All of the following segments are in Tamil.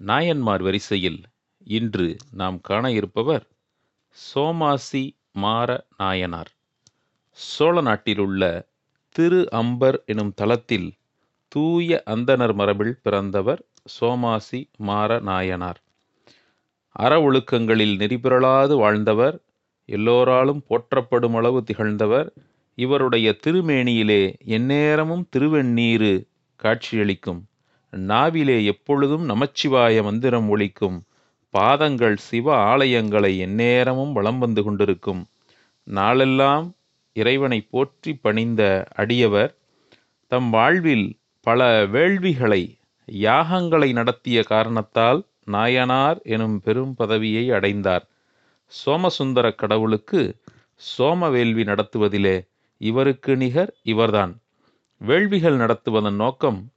நாயன்மார் வரிசையில் இன்று நாம் காண இருப்பவர் சோமாசி மார நாயனார். சோழ நாட்டிலுள்ள திரு அம்பர் எனும் தலத்தில் தூய அந்தணர் மரபில் பிறந்தவர் சோமாசி மார நாயனார். அற ஒழுக்கங்களில் நெறிபிறளாது வாழ்ந்தவர் எல்லோராலும் போற்றப்படும் அளவு திகழ்ந்தவர் இவருடைய திருமேனியிலே எந்நேரமும் திருவெண்ணீரு காட்சியளிக்கும் நாவிலே எப்பொழுதும் நமச்சிவாய மந்திரம் ஒழிக்கும். பாதங்கள் சிவ ஆலயங்களை எந்நேரமும் வலம் வந்து கொண்டிருக்கும். நாளெல்லாம் இறைவனை போற்றி பணிந்த அடியவர் தம் வாழ்வில் பல வேள்விகளை யாகங்களை நடத்திய காரணத்தால் நாயனார் எனும் பெரும் பதவியை அடைந்தார். சோமசுந்தர கடவுளுக்கு சோம வேள்வி நடத்துவதிலே இவருக்கு நிகர் இவர்தான். வேள்விகள் நடத்துவதன் நோக்கம்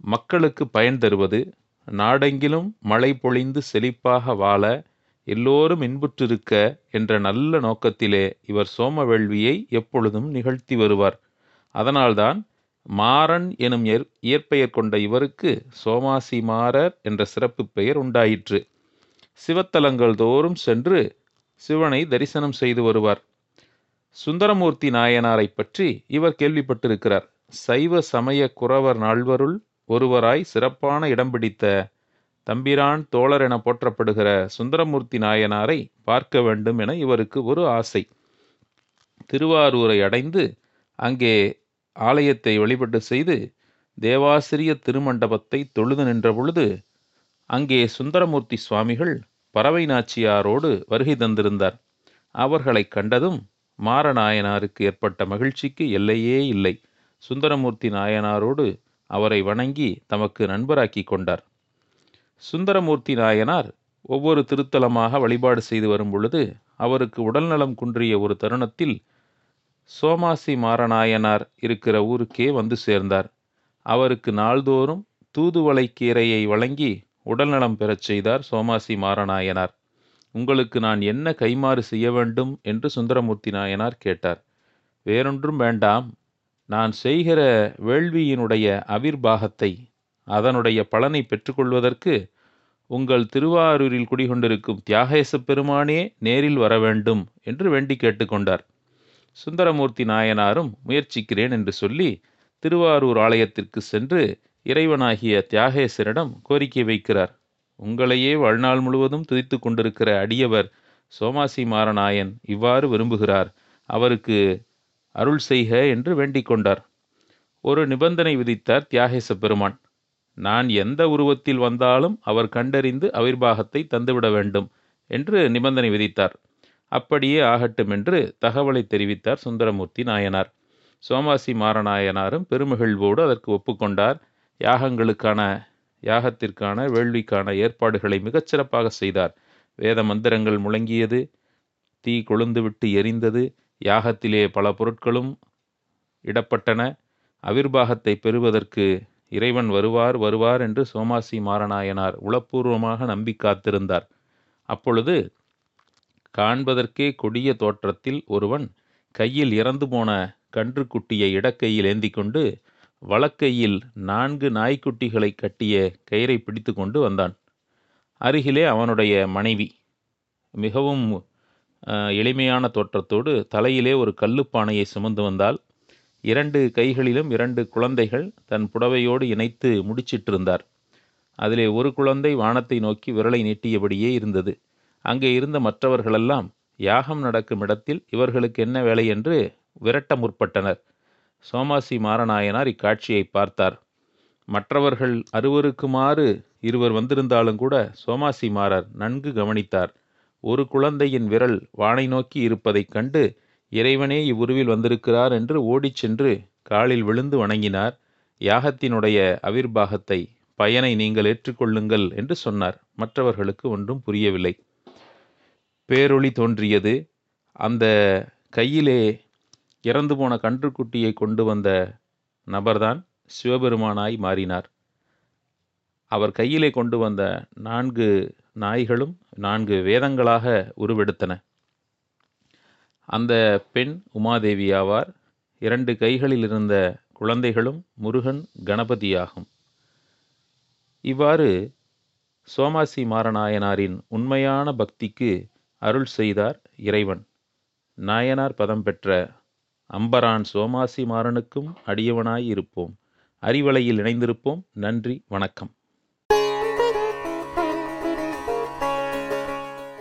மக்களுக்கு பயன் தருவது நாடெங்கிலும் மழை பொழிந்து செழிப்பாக வாழ எல்லோரும் இன்புற்றிருக்க என்ற நல்ல நோக்கத்திலே இவர் சோமவேள்வியை எப்பொழுதும் நிகழ்த்தி வருவார். அதனால்தான் மாறன் எனும் இயற்பெயர் கொண்ட இவருக்கு சோமாசி மாறர் என்ற சிறப்பு பெயர் உண்டாயிற்று. சிவத்தலங்கள் தோறும் சென்று சிவனை தரிசனம் செய்து வருவார். சுந்தரமூர்த்தி நாயனாரை பற்றி இவர் கேள்விப்பட்டிருக்கிறார். சைவ சமய குறவர் நால்வருள் ஒருவராய் சிறப்பான இடம் பிடித்த தம்பிரான் தோழர் என போற்றப்படுகிற சுந்தரமூர்த்தி நாயனாரை பார்க்க வேண்டும் என இவருக்கு ஒரு ஆசை. திருவாரூரை அடைந்து அங்கே ஆலயத்தை வழிபட்டு செய்து தேவாசிரிய திருமண்டபத்தை தொழுது நின்ற பொழுது அங்கே சுந்தரமூர்த்தி சுவாமிகள் பறவை நாச்சியாரோடு வருகை தந்திருந்தார். அவர்களை கண்டதும் மாரநாயனாருக்கு ஏற்பட்ட மகிழ்ச்சிக்கு எல்லையே இல்லை. சுந்தரமூர்த்தி நாயனாரோடு அவரை வணங்கி தமக்கு நண்பராக்கி கொண்டார். சுந்தரமூர்த்தி நாயனார் ஒவ்வொரு திருத்தலமாக வழிபாடு செய்து வரும் பொழுது அவருக்கு உடல்நலம் குன்றிய ஒரு தருணத்தில் சோமாசி மாரநாயனார் இருக்கிற ஊருக்கே வந்து சேர்ந்தார். அவருக்கு நாள்தோறும் தூதுவளை கீரையை வழங்கி உடல்நலம் பெறச் செய்தார் சோமாசி மாரநாயனார். உங்களுக்கு நான் என்ன கைமாறு செய்ய வேண்டும்? என்று சுந்தரமூர்த்தி நாயனார் கேட்டார். வேறொன்றும் வேண்டாம். நான் செய்கிற வேள்வியினுடைய அவிர்பாகத்தை அதனுடைய பலனை பெற்றுக்கொள்வதற்கு உங்கள் திருவாரூரில் குடிகொண்டிருக்கும் தியாகேச பெருமானே நேரில் வர வேண்டும் என்று வேண்டி கேட்டுக்கொண்டார் சுந்தரமூர்த்தி நாயனாரும் முயற்சிக்கிறேன் என்று சொல்லி திருவாரூர் ஆலயத்திற்கு சென்று இறைவனாகிய தியாகேசரிடம் கோரிக்கை வைக்கிறார். உங்களையே வாழ்நாள் முழுவதும் துதித்து கொண்டிருக்கிற அடியவர் சோமாசி மாரநாயன் இவ்வாறு விரும்புகிறார். அவருக்கு அருள் செய்க என்று வேண்டிக் கொண்டார். ஒரு நிபந்தனை விதித்தார் தியாகேச பெருமான். நான் எந்த உருவத்தில் வந்தாலும் அவர் கண்டறிந்து அவிர்வாகத்தை தந்துவிட வேண்டும் என்று நிபந்தனை விதித்தார். அப்படியே ஆகட்டும் என்று தகவலை தெரிவித்தார் சுந்தரமூர்த்தி நாயனார். சோமாசி மாரநாயனாரும் பெருமகிழ்வோடு அதற்கு ஒப்புக்கொண்டார். யாகங்களுக்கான யாகத்திற்கான வேள்விக்கான ஏற்பாடுகளை மிகச்சிறப்பாக செய்தார். வேத மந்திரங்கள் முழங்கியது தீ கொழுந்துவிட்டு எரிந்தது யாகத்திலே பல பொருட்களும் இடப்பட்டன. அவிர்வாகத்தை பெறுவதற்கு இறைவன் வருவார் வருவார் என்று சோமாசி மாரநாயனார் உளப்பூர்வமாக நம்பி காத்திருந்தார். அப்பொழுது காண்பதற்கே கொடிய தோற்றத்தில் ஒருவன் கையில் இறந்து போன கன்றுக்குட்டியை இடக்கையில் ஏந்தி கொண்டு வலக்கையில் நான்கு நாய்க்குட்டிகளை கட்டிய கயிறை பிடித்து கொண்டு வந்தான். அருகிலே அவனுடைய மனைவி. மிகவும் எளிமையான தோற்றத்தோடு தலையிலே ஒரு கல்லுப்பானையை சுமந்து வந்தால் இரண்டு கைகளிலும் இரண்டு குழந்தைகள் தன் புடவையோடு இணைத்து முடிச்சிட்டிருந்தார். அதிலே ஒரு குழந்தை வானத்தை நோக்கி விரலை நீட்டியபடியே இருந்தது. அங்கே இருந்த மற்றவர்களெல்லாம் யாகம் நடக்கும் இடத்தில் இவர்களுக்கு என்ன வேலை? என்று விரட்ட முற்பட்டனர். சோமாசி மாரநாயனார் இக்காட்சியை பார்த்தார். மற்றவர்கள் அருவருக்குமாறு இருவர் வந்திருந்தாலும் கூட சோமாசி மாறர் நன்கு கவனித்தார். ஒரு குழந்தையின் விரல் வானை நோக்கி இருப்பதைக் கண்டு இறைவனே இவ்வுருவில் வந்திருக்கிறார் என்று ஓடிச் சென்று காலில் விழுந்து வணங்கினார். யாகத்தினுடைய அவிர்பாகத்தை பயனை நீங்கள் ஏற்றுக்கொள்ளுங்கள் என்று சொன்னார். மற்றவர்களுக்கு ஒன்றும் புரியவில்லை. பேரொளி தோன்றியது. அந்த கையிலே இறந்து போன கன்றுக்குட்டியை கொண்டு வந்த நபர்தான் சிவபெருமானாய் மாறினார். அவர் கையிலே கொண்டு வந்த நான்கு நாய்களும் நான்கு வேதங்களாக உருவெடுத்தன. அந்த பெண் உமாதேவி ஆவார். இரண்டு கைகளில் இருந்த குழந்தைகளும் முருகன் கணபதியாகும். இவ்வாறு சோமாசி மாரநாயனாரின் உண்மையான பக்திக்கு அருள் செய்தார் இறைவன். நாயனார் பதம் பெற்ற அம்பரான் சோமாசி மாறனுக்கும் அடியவனாய் இருப்போம். அறிவலையில் இணைந்திருப்போம். நன்றி வணக்கம்.